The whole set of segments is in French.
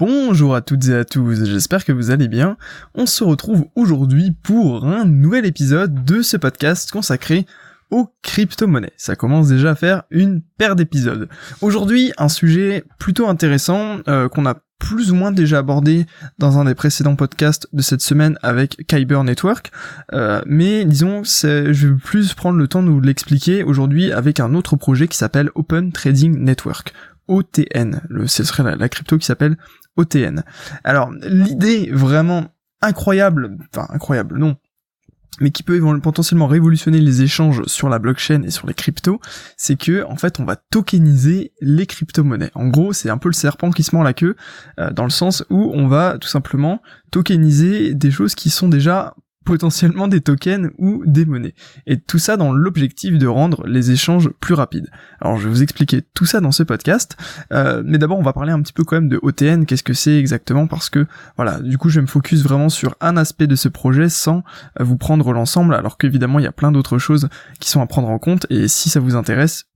Bonjour à toutes et à tous, j'espère que vous allez bien. On se retrouve aujourd'hui pour un nouvel épisode de ce podcast consacré aux crypto-monnaies. Ça commence déjà à faire une paire d'épisodes. Aujourd'hui, un sujet plutôt intéressant euh, qu'on a plus ou moins déjà abordé dans un des précédents podcasts de cette semaine avec Kyber Network, euh, mais disons, je vais plus prendre le temps de vous l'expliquer aujourd'hui avec un autre projet qui s'appelle Open Trading Network. OTN, le, ce serait la crypto qui s'appelle OTN. Alors, l'idée vraiment incroyable, enfin incroyable, non, mais qui peut potentiellement révolutionner les échanges sur la blockchain et sur les cryptos, c'est que en fait on va tokeniser les crypto-monnaies. En gros, c'est un peu le serpent qui se mord la queue, euh, dans le sens où on va tout simplement tokeniser des choses qui sont déjà potentiellement des tokens ou des monnaies. Et tout ça dans l'objectif de rendre les échanges plus rapides. Alors je vais vous expliquer tout ça dans ce podcast, euh, mais d'abord on va parler un petit peu quand même de OTN, qu'est-ce que c'est exactement, parce que voilà, du coup je me focus vraiment sur un aspect de ce projet sans vous prendre l'ensemble, alors qu'évidemment il y a plein d'autres choses qui sont à prendre en compte, et si ça vous intéresse,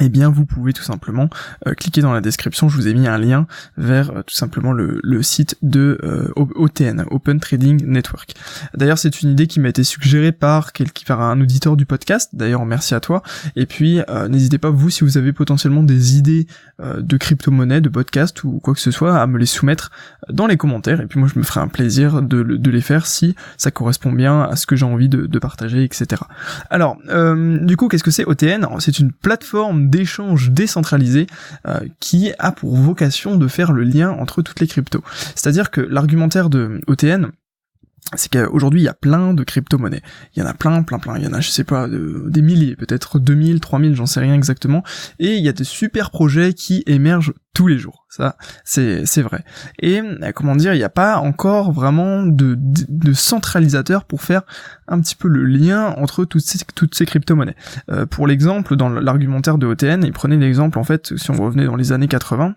eh bien vous pouvez tout simplement euh, cliquer dans la description, je vous ai mis un lien vers euh, tout simplement le, site de euh, OTN, Open Trading Network. D'ailleurs c'est une idée qui m'a été suggérée par par un auditeur du podcast, d'ailleurs merci à toi, et puis n'hésitez pas vous si vous avez potentiellement des idées de crypto-monnaie, de podcast ou quoi que ce soit, à me les soumettre dans les commentaires, et puis moi je me ferai un plaisir de, les faire si ça correspond bien à ce que j'ai envie de, de, partager, etc. Alors, du coup qu'est-ce que c'est OTN C'est une plateforme d'échange décentralisé euh, qui a pour vocation de faire le lien entre toutes les cryptos. C'est-à-dire que l'argumentaire de OTN, c'est qu'aujourd'hui il y a plein de crypto-monnaies. Il y en a plein, plein, plein. Il y en a, je sais pas, des milliers, peut-être 2000, 3000, j'en sais rien exactement. Et il y a des super projets qui émergent tous les jours. Ça, c'est, c'est vrai. Et euh, comment dire, il n'y a pas encore vraiment de, de, centralisateur pour faire un petit peu le lien entre toutes ces, toutes ces crypto-monnaies. Euh, pour l'exemple, dans l'argumentaire de OTN, il prenait l'exemple, en fait, si on revenait dans les années 80,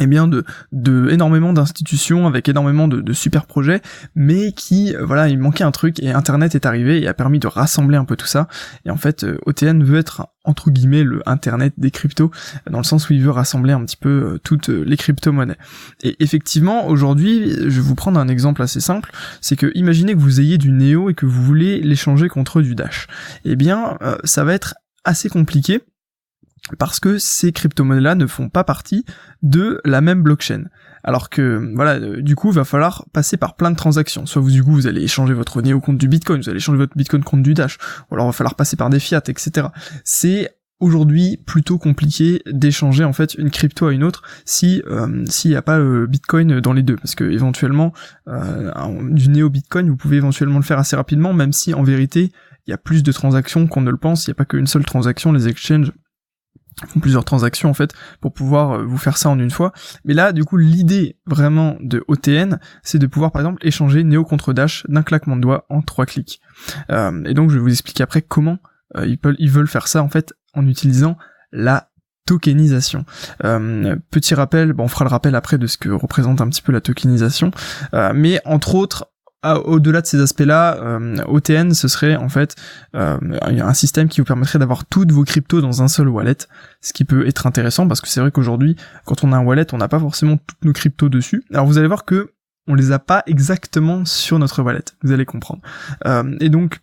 eh bien de, énormément d'institutions avec énormément de, super projets, mais qui euh, voilà il manquait un truc et Internet est arrivé et a permis de rassembler un peu tout ça. Et en fait, euh, OTN veut être entre guillemets le Internet des cryptos, dans le sens où il veut rassembler un petit peu euh, toutes les crypto-monnaies. Et effectivement, aujourd'hui, je vais vous prendre un exemple assez simple, c'est que imaginez que vous ayez du Neo et que vous voulez l'échanger contre du Dash. Eh bien, ça va être assez compliqué parce que ces crypto-monnaies-là ne font pas partie de la même blockchain. Alors que, voilà, euh, du coup, il va falloir passer par plein de transactions. Soit vous, du coup, vous allez échanger votre Neo compte du Bitcoin, vous allez échanger votre Bitcoin contre du Dash, ou alors il va falloir passer par des fiat, etc. C'est aujourd'hui plutôt compliqué d'échanger en fait une crypto à une autre si euh, s'il n'y a pas euh, Bitcoin dans les deux parce que éventuellement du néo Bitcoin vous pouvez éventuellement le faire assez rapidement même si en vérité il y a plus de transactions qu'on ne le pense il n'y a pas qu'une seule transaction les exchanges font plusieurs transactions en fait pour pouvoir euh, vous faire ça en une fois. Mais là, du coup, l'idée vraiment de OTN, c'est de pouvoir par exemple échanger Neo contre Dash d'un claquement de doigts en trois clics. Euh, et donc, je vais vous expliquer après comment euh, ils, veulent faire ça en fait en utilisant la tokenisation. petit rappel, bon, on fera le rappel après de ce que représente un petit peu la tokenisation, mais entre autres, au-delà de ces aspects-là, euh, OTN, ce serait en fait euh, un système qui vous permettrait d'avoir toutes vos cryptos dans un seul wallet, ce qui peut être intéressant parce que c'est vrai qu'aujourd'hui, quand on a un wallet, on n'a pas forcément toutes nos cryptos dessus. Alors vous allez voir que on les a pas exactement sur notre wallet, vous allez comprendre. Euh, et donc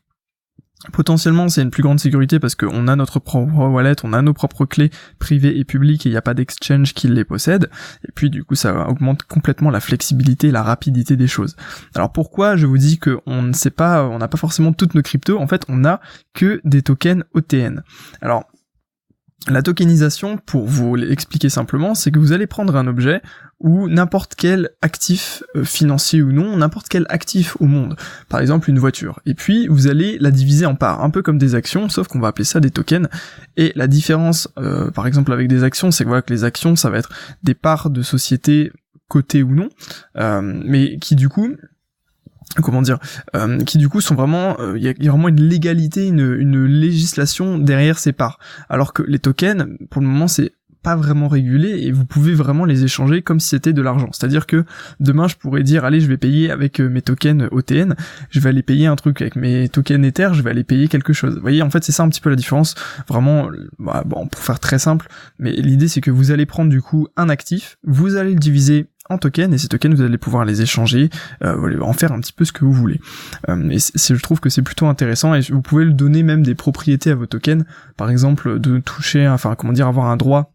Potentiellement, c'est une plus grande sécurité parce qu'on a notre propre wallet, on a nos propres clés privées et publiques et il n'y a pas d'exchange qui les possède. Et puis, du coup, ça augmente complètement la flexibilité et la rapidité des choses. Alors, pourquoi je vous dis qu'on ne sait pas, on n'a pas forcément toutes nos cryptos? En fait, on a que des tokens OTN. Alors, la tokenisation, pour vous l'expliquer simplement, c'est que vous allez prendre un objet ou n'importe quel actif euh, financier ou non, n'importe quel actif au monde, par exemple une voiture, et puis vous allez la diviser en parts, un peu comme des actions, sauf qu'on va appeler ça des tokens, et la différence, euh, par exemple avec des actions, c'est que voilà que les actions, ça va être des parts de société cotées ou non, euh, mais qui du coup comment dire, euh, qui du coup sont vraiment, il euh, y, a, vraiment une légalité, une, une législation derrière ces parts. Alors que les tokens, pour le moment, c'est pas vraiment régulé et vous pouvez vraiment les échanger comme si c'était de l'argent. C'est-à-dire que demain je pourrais dire allez je vais payer avec euh, mes tokens OTN, je vais aller payer un truc avec mes tokens Ether, je vais aller payer quelque chose. Vous voyez en fait c'est ça un petit peu la différence. Vraiment bah, bon pour faire très simple, mais l'idée c'est que vous allez prendre du coup un actif, vous allez le diviser en tokens et ces tokens vous allez pouvoir les échanger, euh, en faire un petit peu ce que vous voulez. Euh, et je trouve que c'est plutôt intéressant et vous pouvez le donner même des propriétés à vos tokens, par exemple de toucher, enfin comment dire, avoir un droit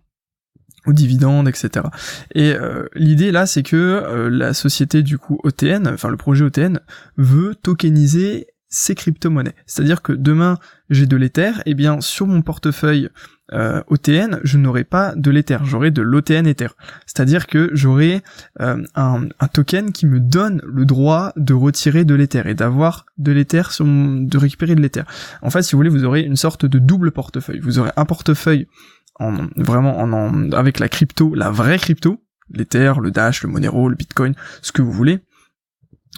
aux dividendes, etc. Et euh, l'idée là, c'est que euh, la société du coup OTN, enfin le projet OTN, veut tokeniser ces crypto-monnaies. C'est-à-dire que demain j'ai de l'Ether, et eh bien sur mon portefeuille euh, OTN, je n'aurai pas de l'Ether, j'aurai de l'OTN Ether. C'est-à-dire que j'aurai euh, un, token qui me donne le droit de retirer de l'Ether et d'avoir de l'Ether sur de récupérer de l'Ether. En fait, si vous voulez, vous aurez une sorte de double portefeuille. Vous aurez un portefeuille en vraiment en, avec la crypto, la vraie crypto, l'Ether, le Dash, le Monero, le Bitcoin, ce que vous voulez,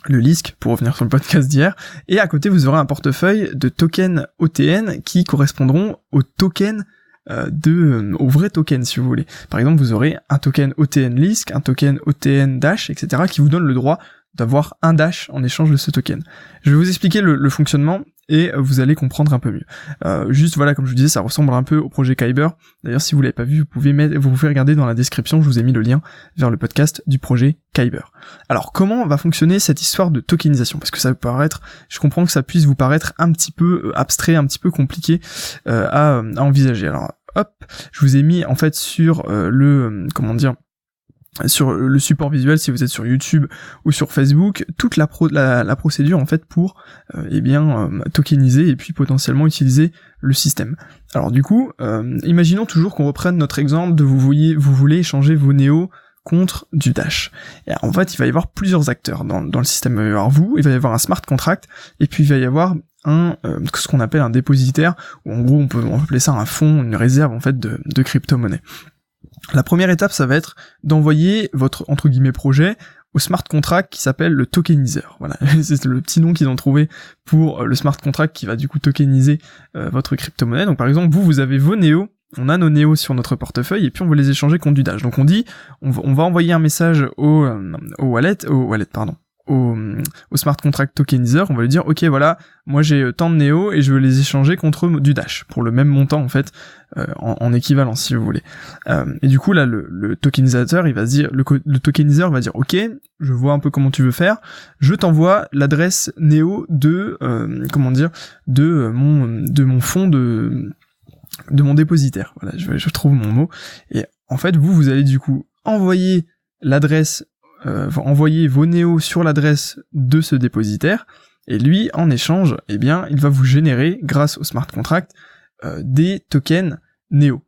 le LISC pour revenir sur le podcast d'hier, et à côté vous aurez un portefeuille de tokens OTN qui correspondront aux tokens euh, de euh, aux vrais tokens si vous voulez. Par exemple, vous aurez un token OTN LISC, un token OTN Dash, etc. qui vous donne le droit d'avoir un dash en échange de ce token. Je vais vous expliquer le fonctionnement et vous allez comprendre un peu mieux. Euh, juste voilà, comme je vous disais, ça ressemble un peu au projet Kyber. D'ailleurs, si vous l'avez pas vu, vous pouvez vous pouvez regarder dans la description, je vous ai mis le lien vers le podcast du projet Kyber. Alors, comment va fonctionner cette histoire de tokenisation? Parce que ça peut paraître, je comprends que ça puisse vous paraître un petit peu euh, abstrait, un petit peu compliqué euh, à, à, envisager. Alors, hop, je vous ai mis en fait sur le, comment dire, sur le support visuel si vous êtes sur YouTube ou sur Facebook, toute la, procédure en fait pour euh, eh bien euh, tokeniser et puis potentiellement utiliser le système. Alors du coup, euh, imaginons toujours qu'on reprenne notre exemple de vous voyez vous voulez échanger vos néos contre du Dash. En fait, il va y avoir plusieurs acteurs dans, le système. Il va y avoir vous, il va y avoir un smart contract, et puis il va y avoir un ce qu'on appelle un dépositaire, ou en gros on peut, appeler ça un fonds, une réserve en fait de, de crypto-monnaie. La première étape, ça va être d'envoyer votre entre guillemets projet au smart contract qui s'appelle le tokenizer. Voilà, c'est le petit nom qu'ils ont trouvé pour euh, le smart contract qui va du coup tokeniser euh, votre crypto-monnaie. Donc par exemple, vous, vous avez vos néos, on a nos néos sur notre portefeuille et puis on veut les échanger contre du Dash. Donc on dit, on va, envoyer un message au, euh, au wallet, au wallet, pardon, au, smart contract tokenizer, on va lui dire ok voilà, moi j'ai tant de néo et je veux les échanger contre du dash pour le même montant en fait euh, en, équivalent si vous voulez. Euh, et du coup là le, tokenisateur il va dire le, le tokenizer va dire ok je vois un peu comment tu veux faire, je t'envoie l'adresse néo de euh, comment dire de mon de mon fonds de de mon dépositaire. Voilà, je, je trouve mon mot. Et en fait vous vous allez du coup envoyer l'adresse euh, envoyer vos néos sur l'adresse de ce dépositaire, et lui, en échange, eh bien, il va vous générer, grâce au smart contract, euh, des tokens néo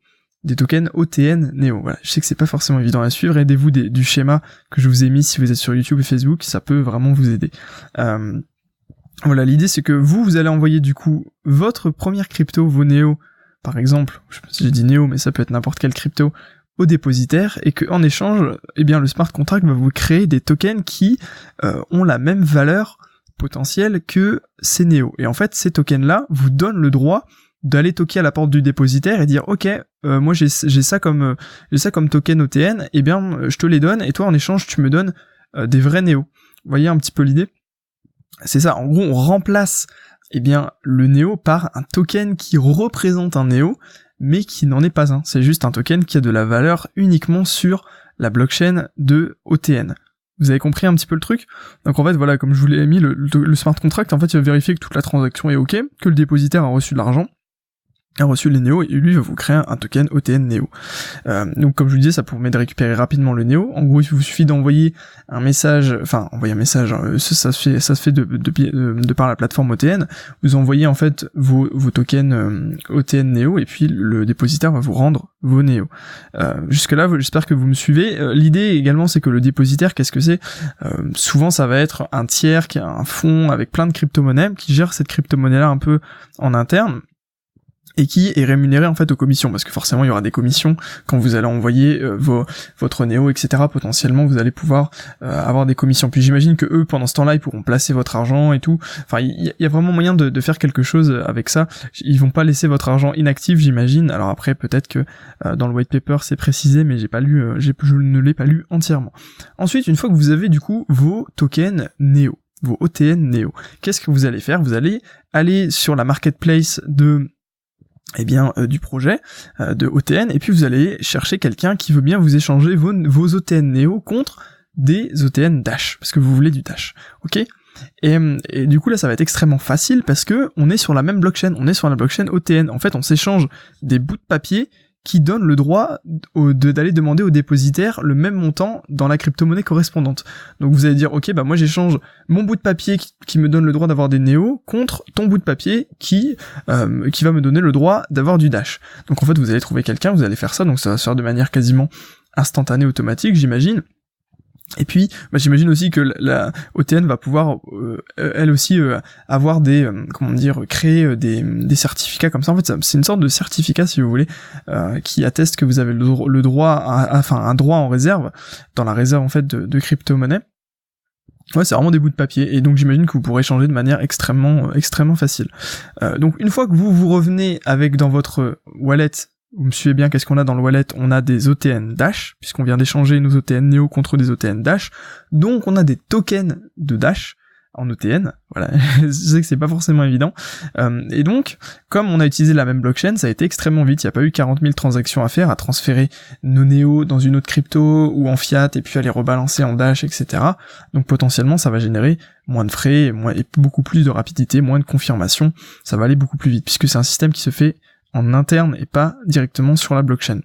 des tokens OTN Neo. Voilà, je sais que c'est pas forcément évident à suivre. Aidez-vous du schéma que je vous ai mis si vous êtes sur YouTube et Facebook, ça peut vraiment vous aider. Euh, voilà, l'idée c'est que vous, vous allez envoyer du coup votre première crypto, vos Neo, par exemple, je sais pas si j'ai dit Neo, mais ça peut être n'importe quelle crypto, au dépositaire et que en échange, eh bien le smart contract va vous créer des tokens qui euh, ont la même valeur potentielle que ces néo. Et en fait, ces tokens là vous donnent le droit d'aller toquer à la porte du dépositaire et dire ok euh, moi j'ai ça comme euh, j'ai ça comme token OTN et eh bien je te les donne et toi en échange tu me donnes des vrais néo. Vous voyez un petit peu l'idée? C'est ça, en gros on remplace eh bien le néo par un token qui représente un néo mais qui n'en est pas un. C'est juste un token qui a de la valeur uniquement sur la blockchain de OTN. Vous avez compris un petit peu le truc? Donc en fait, voilà, comme je vous l'ai mis, le, smart contract, en fait, il va vérifier que toute la transaction est OK, que le dépositaire a reçu de l'argent, a reçu les néo et lui va vous créer un token OTN néo. Euh, donc comme je vous disais, ça permet de récupérer rapidement le néo. En gros, il vous suffit d'envoyer un message, enfin envoyer un message, hein, ça, se fait, ça se fait de, de, de, par la plateforme OTN. Vous envoyez en fait vos, vos tokens euh, OTN néo et puis le dépositaire va vous rendre vos néo. Euh, jusque là, j'espère que vous me suivez. Euh, l'idée également, c'est que le dépositaire, qu'est-ce que c'est? Souvent, ça va être un tiers qui a un fonds avec plein de crypto-monnaies qui gère cette crypto-monnaie là un peu en interne et qui est rémunéré en fait aux commissions. Parce que forcément il y aura des commissions quand vous allez envoyer euh, vos, votre néo etc potentiellement vous allez pouvoir euh, avoir des commissions. Puis j'imagine que eux pendant ce temps-là ils pourront placer votre argent et tout. Enfin il y, a vraiment moyen de, de, faire quelque chose avec ça. Ils vont pas laisser votre argent inactif j'imagine. Alors après peut-être que euh, dans le white paper c'est précisé mais j'ai pas lu j'ai je ne l'ai pas lu entièrement. Ensuite une fois que vous avez du coup vos tokens néo vos OTN Neo. Qu'est-ce que vous allez faire? Vous allez aller sur la marketplace de eh bien euh, du projet euh, de OTN et puis vous allez chercher quelqu'un qui veut bien vous échanger vos, vos OTN Neo contre des OTN Dash, parce que vous voulez du Dash, ok? Et, et, du coup là ça va être extrêmement facile parce que on est sur la même blockchain, on est sur la blockchain OTN. En fait on s'échange des bouts de papier qui donnent le droit d'aller demander au dépositaire le même montant dans la crypto-monnaie correspondante. Donc vous allez dire, ok, bah moi j'échange mon bout de papier qui, me donne le droit d'avoir des néos contre ton bout de papier qui euh, qui va me donner le droit d'avoir du dash. Donc en fait vous allez trouver quelqu'un, vous allez faire ça, donc ça va se faire de manière quasiment instantanée, automatique, j'imagine. Et puis, bah, j'imagine aussi que la OTN va pouvoir, euh, elle aussi, euh, avoir des, euh, comment dire, créer des, des, certificats comme ça. En fait, c'est une sorte de certificat, si vous voulez, qui atteste que vous avez le, droit, enfin, un droit en réserve dans la réserve en fait de, crypto-monnaie. Ouais, c'est vraiment des bouts de papier, et donc j'imagine que vous pourrez changer de manière extrêmement, extrêmement facile. donc une fois que vous vous revenez avec dans votre wallet vous me suivez bien, qu'est-ce qu'on a dans le wallet? On a des OTN Dash, puisqu'on vient d'échanger nos OTN Neo contre des OTN Dash. Donc on a des tokens de Dash en OTN. Voilà, je sais que c'est pas forcément évident. Euh, et donc, comme on a utilisé la même blockchain, ça a été extrêmement vite. Il n'y a pas eu 40 000 transactions à faire, à transférer nos Neo dans une autre crypto ou en fiat et puis à les rebalancer en Dash, etc. Donc potentiellement, ça va générer moins de frais et, beaucoup plus de rapidité, moins de confirmation. Ça va aller beaucoup plus vite puisque c'est un système qui se fait en interne et pas directement sur la blockchain.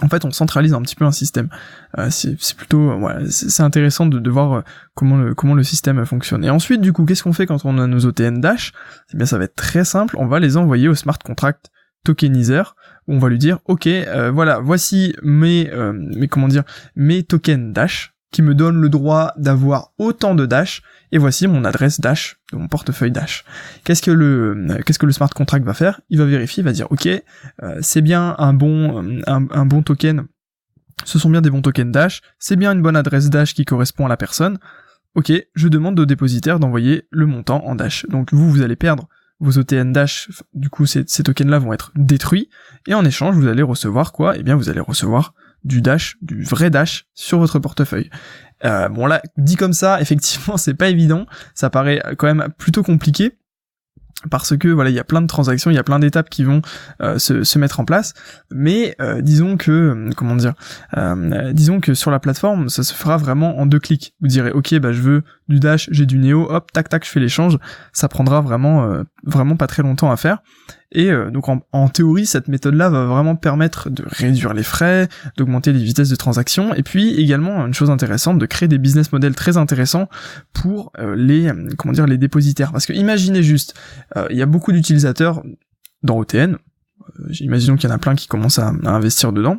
En fait, on centralise un petit peu un système. Euh, c'est plutôt, voilà, c'est intéressant de, de voir euh, comment le système fonctionne. Et ensuite, du coup, qu'est-ce qu'on fait quand on a nos OTN Dash? Eh bien, ça va être très simple. On va les envoyer au smart contract tokenizer où on va lui dire, ok, euh, voilà, voici mes, mes comment dire, mes tokens Dash qui me donnent le droit d'avoir autant de Dash et voici mon adresse Dash de mon portefeuille Dash. Qu'est-ce que le le smart contract va faire? Il va vérifier, il va dire OK, euh, c'est bien un bon un, bon token. Ce sont bien des bons tokens Dash, c'est bien une bonne adresse Dash qui correspond à la personne. OK, je demande au dépositaire d'envoyer le montant en Dash. Donc vous vous allez perdre vos OTN Dash, du coup ces, ces tokens-là vont être détruits, et en échange vous allez recevoir quoi? Eh bien vous allez recevoir du Dash, du vrai Dash sur votre portefeuille. Euh, bon là, dit comme ça, effectivement, c'est pas évident. Ça paraît quand même plutôt compliqué parce que voilà il y a plein de transactions il y a plein d'étapes qui vont euh, se, se, mettre en place mais euh, disons que euh, comment dire disons que sur la plateforme ça se fera vraiment en deux clics vous direz ok bah je veux du dash j'ai du néo hop tac tac je fais l'échange. Ça prendra vraiment vraiment pas très longtemps à faire. Et donc en, en, théorie cette méthode là va vraiment permettre de réduire les frais d'augmenter les vitesses de transaction et puis également une chose intéressante de créer des business models très intéressants pour les comment dire les dépositaires. Parce que imaginez juste euh, il y a beaucoup d'utilisateurs dans OTN, euh, imaginons qu'il y en a plein qui commencent à, investir dedans,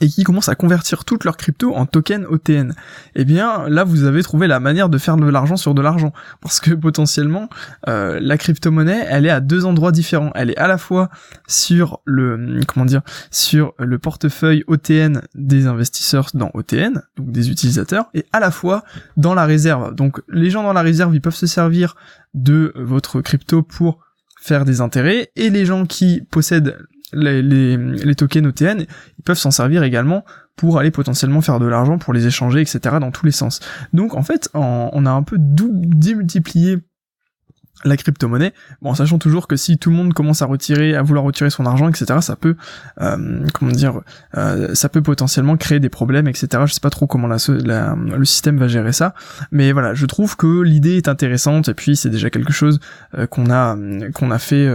et qui commencent à convertir toutes leurs cryptos en tokens OTN. Eh bien, là, vous avez trouvé la manière de faire de l'argent sur de l'argent. Parce que potentiellement, euh, la crypto-monnaie, elle est à deux endroits différents. Elle est à la fois sur le, comment dire, sur le portefeuille OTN des investisseurs dans OTN, donc des utilisateurs, et à la fois dans la réserve. Donc, les gens dans la réserve, ils peuvent se servir de votre crypto pour faire des intérêts et les gens qui possèdent les, les, tokens OTN, ils peuvent s'en servir également pour aller potentiellement faire de l'argent, pour les échanger, etc. dans tous les sens. Donc en fait, on a un peu démultiplié la crypto-monnaie, bon, sachant toujours que si tout le monde commence à retirer, à vouloir retirer son argent, etc., ça peut, euh, comment dire, euh, ça peut potentiellement créer des problèmes, etc. Je sais pas trop comment la, le système va gérer ça, mais voilà, je trouve que l'idée est intéressante et puis c'est déjà quelque chose euh, qu'on a, qu'on a fait,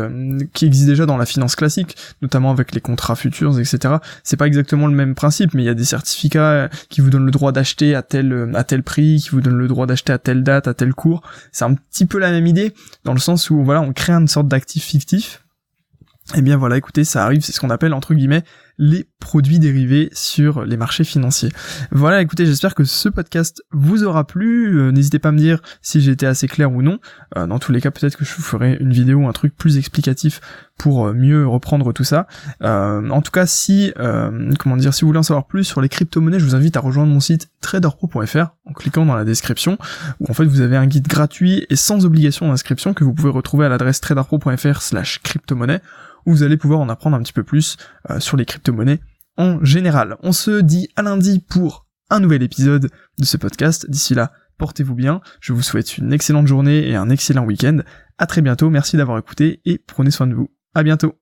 qui existe déjà dans la finance classique, notamment avec les contrats futurs, etc. C'est pas exactement le même principe, mais il y a des certificats qui vous donnent le droit d'acheter à tel, à tel prix, qui vous donnent le droit d'acheter à telle date, à tel cours. C'est un petit peu la même idée dans le sens où voilà, on crée une sorte d'actif fictif. Et eh bien voilà, écoutez, ça arrive, c'est ce qu'on appelle entre guillemets les produits dérivés sur les marchés financiers. Voilà, écoutez, j'espère que ce podcast vous aura plu. Euh, n'hésitez pas à me dire si j'ai été assez clair ou non. Euh, dans tous les cas, peut-être que je vous ferai une vidéo, un truc plus explicatif pour euh, mieux reprendre tout ça. en tout cas, si comment dire, si vous voulez en savoir plus sur les crypto-monnaies, je vous invite à rejoindre mon site traderpro.fr en cliquant dans la description, où en fait vous avez un guide gratuit et sans obligation d'inscription que vous pouvez retrouver à l'adresse traderpro.fr slash crypto-monnaie où vous allez pouvoir en apprendre un petit peu plus euh, sur les crypto-monnaies en général. On se dit à lundi pour un nouvel épisode de ce podcast. D'ici là, portez-vous bien. Je vous souhaite une excellente journée et un excellent week-end. À très bientôt. Merci d'avoir écouté et prenez soin de vous. À bientôt.